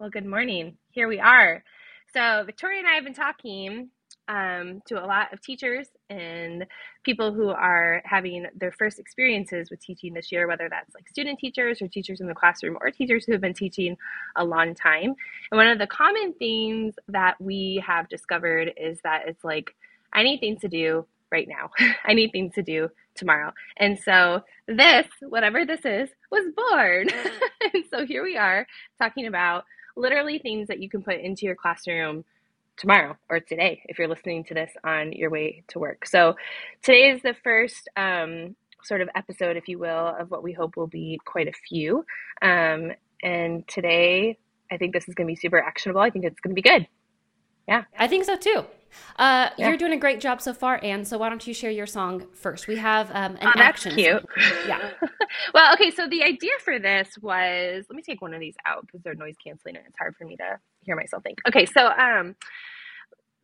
Well, good morning. Here we are. So, Victoria and I have been talking um, to a lot of teachers and people who are having their first experiences with teaching this year, whether that's like student teachers or teachers in the classroom or teachers who have been teaching a long time. And one of the common themes that we have discovered is that it's like, I need things to do right now. I need things to do tomorrow. And so this, whatever this is, was born. and so here we are talking about literally things that you can put into your classroom tomorrow or today if you're listening to this on your way to work. So today is the first um, sort of episode, if you will, of what we hope will be quite a few. Um, and today, I think this is going to be super actionable. I think it's going to be good. Yeah. I think so too. Uh, yeah. You're doing a great job so far, Anne. So why don't you share your song first? We have um, an oh, that's action. cute. Yeah. well, okay. So the idea for this was let me take one of these out because they're noise canceling and it's hard for me to hear myself think. Okay. So um,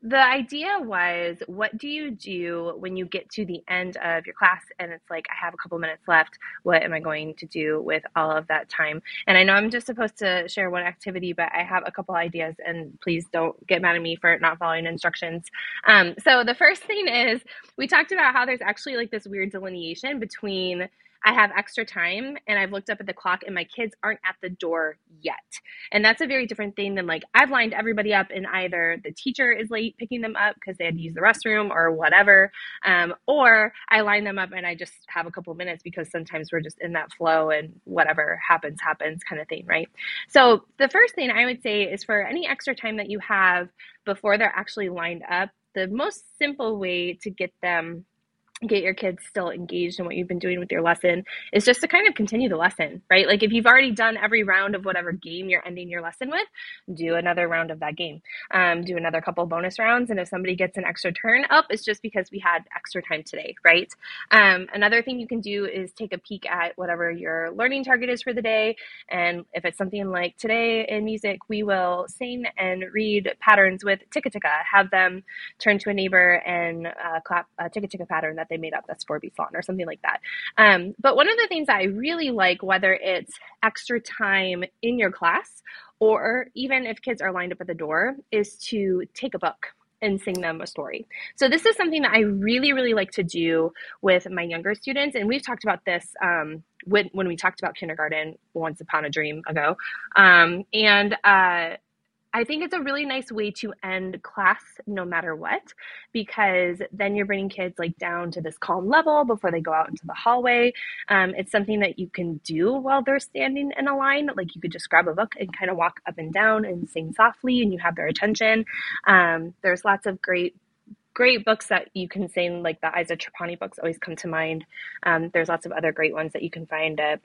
the idea was what do you do when you get to the end of your class and it's like i have a couple minutes left. What am i going to do with all of that time? And i know i'm just supposed to share one activity but i have a couple ideas and please don't get mad at me for not following instructions. Um, so the first thing is we talked about how there's actually like this weird delineation between I have extra time and I've looked up at the clock and my kids aren't at the door yet. And that's a very different thing than like I've lined everybody up and either the teacher is late picking them up because they had to use the restroom or whatever, um, or I line them up and I just have a couple minutes because sometimes we're just in that flow and whatever happens, happens kind of thing, right? So the first thing I would say is for any extra time that you have before they're actually lined up, the most simple way to get them get your kids still engaged in what you've been doing with your lesson is just to kind of continue the lesson, right? Like if you've already done every round of whatever game you're ending your lesson with, do another round of that game. Um, do another couple bonus rounds. And if somebody gets an extra turn up, it's just because we had extra time today, right? Um, another thing you can do is take a peek at whatever your learning target is for the day. And if it's something like today in music, we will sing and read patterns with ticka ticka, have them turn to a neighbor and uh, clap a ticka ticka pattern that they made up four beats long or something like that. Um, but one of the things I really like, whether it's extra time in your class or even if kids are lined up at the door, is to take a book and sing them a story. So this is something that I really, really like to do with my younger students, and we've talked about this um, when, when we talked about kindergarten once upon a dream ago. Um, and uh, I think it's a really nice way to end class no matter what, because then you're bringing kids like down to this calm level before they go out into the hallway. Um, it's something that you can do while they're standing in a line. Like you could just grab a book and kind of walk up and down and sing softly, and you have their attention. Um, there's lots of great great books that you can sing, like the Iza Trapani books always come to mind. Um, there's lots of other great ones that you can find at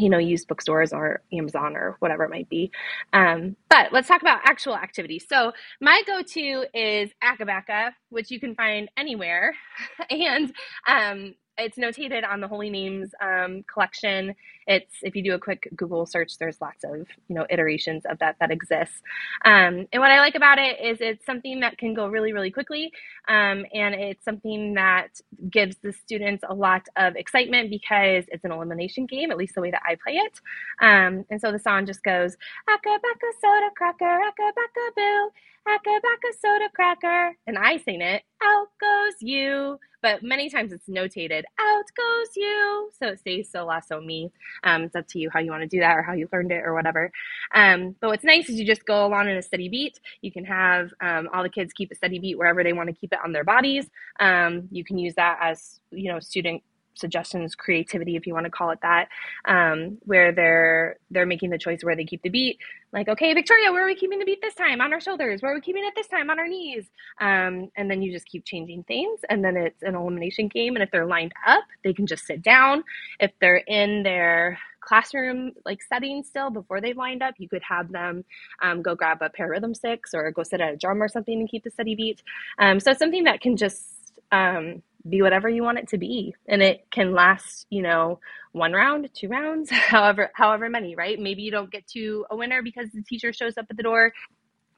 you know, used bookstores or Amazon or whatever it might be. Um, but let's talk about actual activities. So my go-to is Acka Backa, which you can find anywhere. and um, it's notated on the Holy Names um, collection. It's if you do a quick Google search, there's lots of you know iterations of that that exists. Um, and what I like about it is it's something that can go really really quickly, um, and it's something that gives the students a lot of excitement because it's an elimination game, at least the way that I play it. Um, and so the song just goes Acka Backa soda cracker, Acka Backa boo. Acka Backa soda cracker. And I sing it, out goes you. But many times it's notated, out goes you. So it stays so la so me. Um, it's up to you how you want to do that or how you learned it or whatever. Um, but what's nice is you just go along in a steady beat. You can have um, all the kids keep a steady beat wherever they want to keep it on their bodies. Um, you can use that as, you know, student suggestions, creativity, if you want to call it that, um, where they're they're making the choice where they keep the beat. Like, okay, Victoria, where are we keeping the beat this time? On our shoulders. Where are we keeping it this time? On our knees. Um, and then you just keep changing things, and then it's an elimination game. And if they're lined up, they can just sit down. If they're in their classroom like setting still before they've lined up, you could have them um, go grab a pair of rhythm sticks or go sit at a drum or something and keep the steady beat. Um, so something that can just um, be whatever you want it to be. And it can last you know one round two rounds however however many right? Maybe you don't get to a winner because the teacher shows up at the door.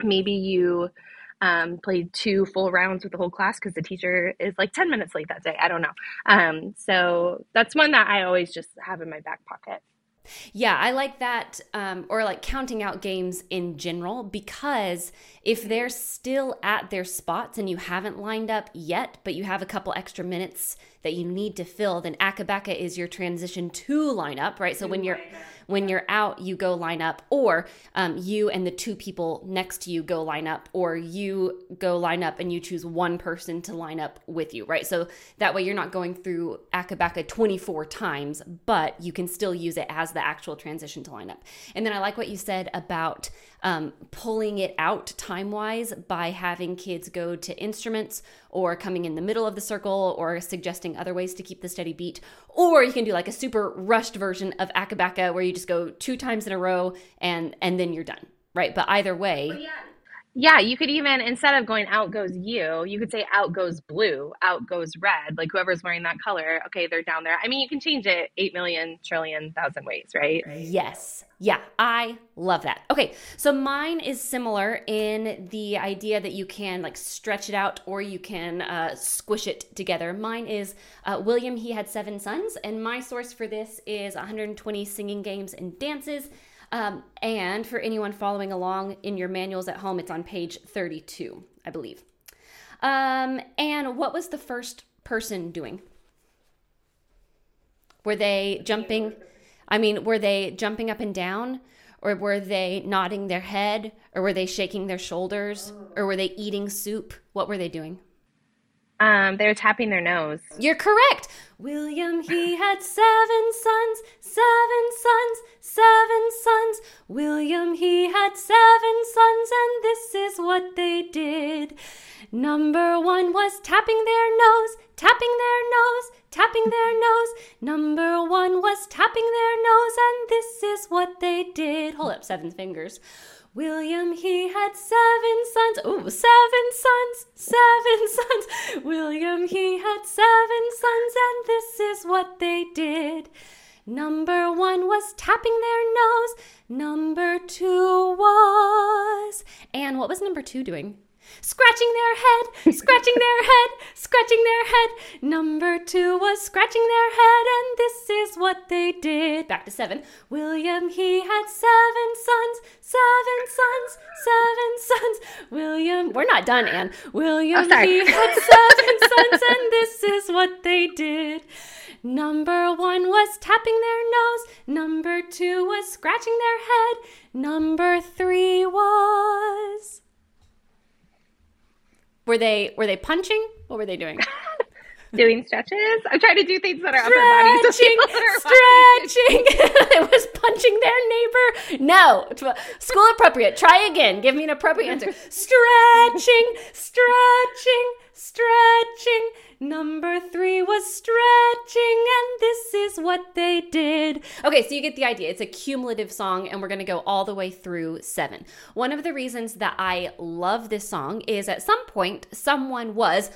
Maybe you um, played two full rounds with the whole class because the teacher is like 10 minutes late that day. I don't know. Um, so that's one that i always just have in my back pocket Yeah, I like that, um, or like counting out games in general, because if they're still at their spots and you haven't lined up yet, but you have a couple extra minutes that you need to fill, then Acka Backa is your transition to lineup, right? So when you're when you're out, you go line up, or um, you and the two people next to you go line up, or you go line up and you choose one person to line up with you, right? So that way you're not going through Acka Backa 24 times, but you can still use it as the actual transition to line up. And then I like what you said about um, pulling it out time wise by having kids go to instruments or coming in the middle of the circle or suggesting other ways to keep the steady beat. Or you can do like a super rushed version of Acka Backa where you just go two times in a row and and then you're done. Right. But either way. Yeah. Yeah, you could even instead of going out goes you, you could say out goes blue, out goes red. Like whoever's wearing that color, okay, they're down there. I mean, you can change it 8 million trillion thousand ways, right? Yes. Yeah, I love that. Okay, so mine is similar in the idea that you can like stretch it out or you can uh, squish it together. Mine is uh, William, he had seven sons, and my source for this is 120 singing games and dances. Um, and for anyone following along in your manuals at home, it's on page 32, I believe. Um, and what was the first person doing? Were they jumping? I mean, were they jumping up and down? Or were they nodding their head? Or were they shaking their shoulders? Or were they eating soup? What were they doing? Um, they were tapping their nose. You're correct. William, he had seven sons, seven sons, seven sons. William, he had seven sons, and this is what they did. Number one was tapping their nose, tapping their nose, tapping their nose. Number one was tapping their nose, and this is what they did. Hold up, seven fingers. William, he had seven sons. Oh, seven sons, seven sons. William, he had seven sons, and this is what they did. Number one was tapping their nose. Number two was. And what was number two doing? Scratching their head, scratching their head, scratching their head. Number two was scratching their head, and this is what they did. Back to seven. William, he had seven sons, seven sons, seven sons. William, we're not done, Anne. William, oh, he had seven sons, and this is what they did. Number one was tapping their nose. Number two was scratching their head. Number three was were they were they punching? What were they doing? doing stretches. I'm trying to do things that are stretching, upper body. So stretching. it was punching their neighbor. No, school appropriate. Try again. Give me an appropriate answer. stretching, stretching, stretching. Number three was stretching, and this is what they did. Okay, so you get the idea. It's a cumulative song, and we're gonna go all the way through seven. One of the reasons that I love this song is at some point someone was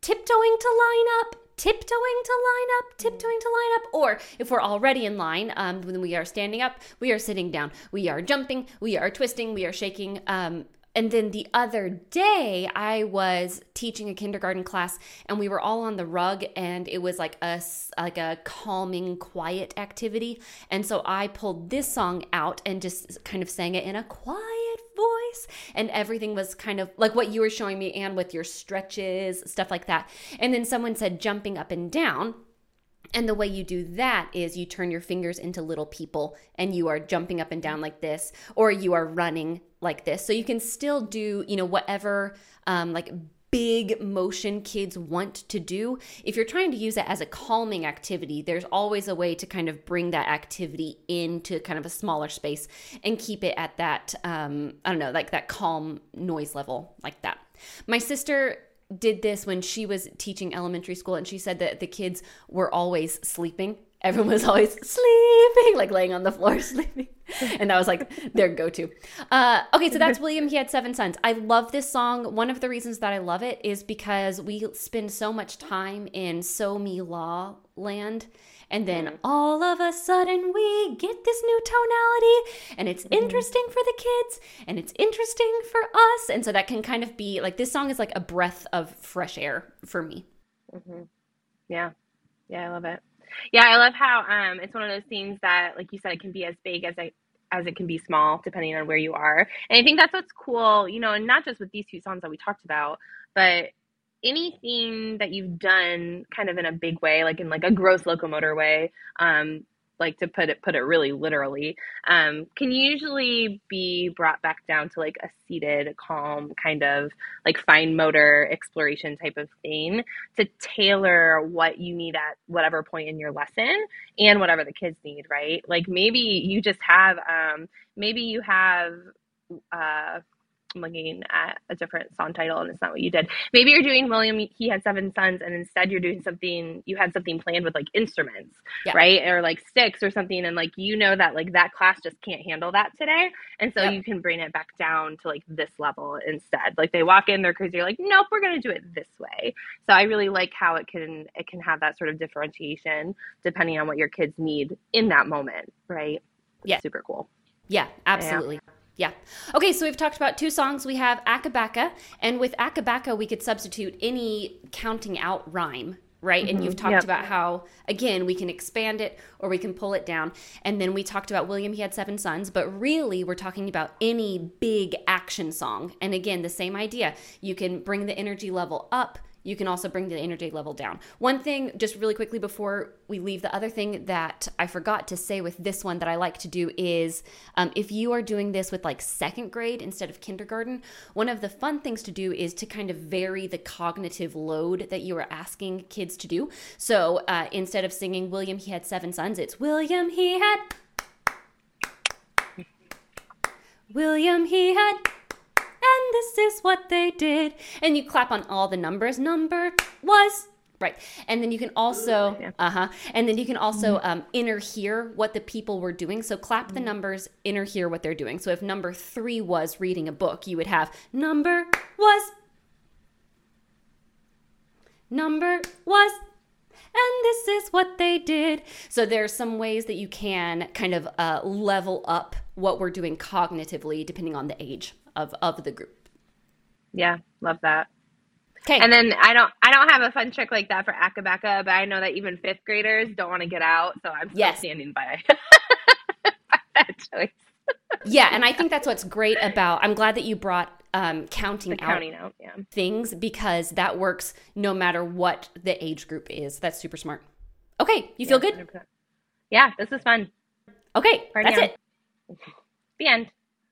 tiptoeing to line up tiptoeing to line up, tiptoeing to line up. Or if we're already in line, um, when we are standing up, we are sitting down, we are jumping, we are twisting, we are shaking. Um, and then the other day, I was teaching a kindergarten class, and we were all on the rug, and it was like a like a calming, quiet activity. And so I pulled this song out and just kind of sang it in a quiet voice, and everything was kind of like what you were showing me, and with your stretches, stuff like that. And then someone said jumping up and down. And the way you do that is you turn your fingers into little people and you are jumping up and down like this, or you are running like this. So you can still do, you know, whatever um, like big motion kids want to do. If you're trying to use it as a calming activity, there's always a way to kind of bring that activity into kind of a smaller space and keep it at that, um, I don't know, like that calm noise level, like that. My sister did this when she was teaching elementary school, and she said that the kids were always sleeping. Everyone was always sleeping, like laying on the floor sleeping. And that was like their go to. Uh, okay, so that's William. He had seven sons. I love this song. One of the reasons that I love it is because we spend so much time in So Me La land and then mm-hmm. all of a sudden, we get this new tonality, and it's mm-hmm. interesting for the kids, and it's interesting for us. And so that can kind of be like this song is like a breath of fresh air for me. Mm-hmm. Yeah. Yeah, I love it. Yeah, I love how um, it's one of those things that, like you said, it can be as big as it as it can be small, depending on where you are. And I think that's what's cool, you know, and not just with these two songs that we talked about, but anything that you've done kind of in a big way, like in like a gross locomotor way, um, like to put it put it really literally, um, can usually be brought back down to like a seated, calm kind of like fine motor exploration type of thing to tailor what you need at whatever point in your lesson and whatever the kids need, right? Like maybe you just have um, maybe you have uh, I'm looking at a different song title and it's not what you did. Maybe you're doing William, he had seven sons, and instead you're doing something, you had something planned with like instruments, yeah. right? Or like sticks or something. And like, you know that like that class just can't handle that today. And so yep. you can bring it back down to like this level instead. Like they walk in, they're crazy. You're like, nope, we're going to do it this way. So I really like how it can, it can have that sort of differentiation depending on what your kids need in that moment, right? Yeah. Super cool. Yeah, absolutely. Yeah. Yeah. Okay, so we've talked about two songs. We have Acka Backa, and with Acka Backa, we could substitute any counting out rhyme, right? Mm-hmm. And you've talked yep. about how, again, we can expand it or we can pull it down. And then we talked about William, he had seven sons, but really we're talking about any big action song. And again, the same idea. You can bring the energy level up you can also bring the energy level down. One thing, just really quickly before we leave, the other thing that I forgot to say with this one that I like to do is um, if you are doing this with like second grade instead of kindergarten, one of the fun things to do is to kind of vary the cognitive load that you are asking kids to do. So uh, instead of singing William, he had seven sons, it's William, he had. William, he had this is what they did. And you clap on all the numbers. Number was right and then you can also uh-huh and then you can also mm-hmm. um, inner hear what the people were doing so clap mm-hmm. the numbers inner hear what they're doing so if number three was reading a book you would have number was number was and this is what they did so there's some ways that you can kind of uh, level up what we're doing cognitively depending on the age of of the group. Yeah, love that. Okay. And then I don't I don't have a fun trick like that for Acka Backa, but I know that even fifth graders don't want to get out, so I'm still yes. standing by, by that choice. yeah, and I think that's what's great about. I'm glad that you brought um, counting, out, counting out yeah. things because that works no matter what the age group is. That's super smart. Okay, you feel yeah, good? 100%. Yeah, this is fun. Okay, Party that's on. it. The end.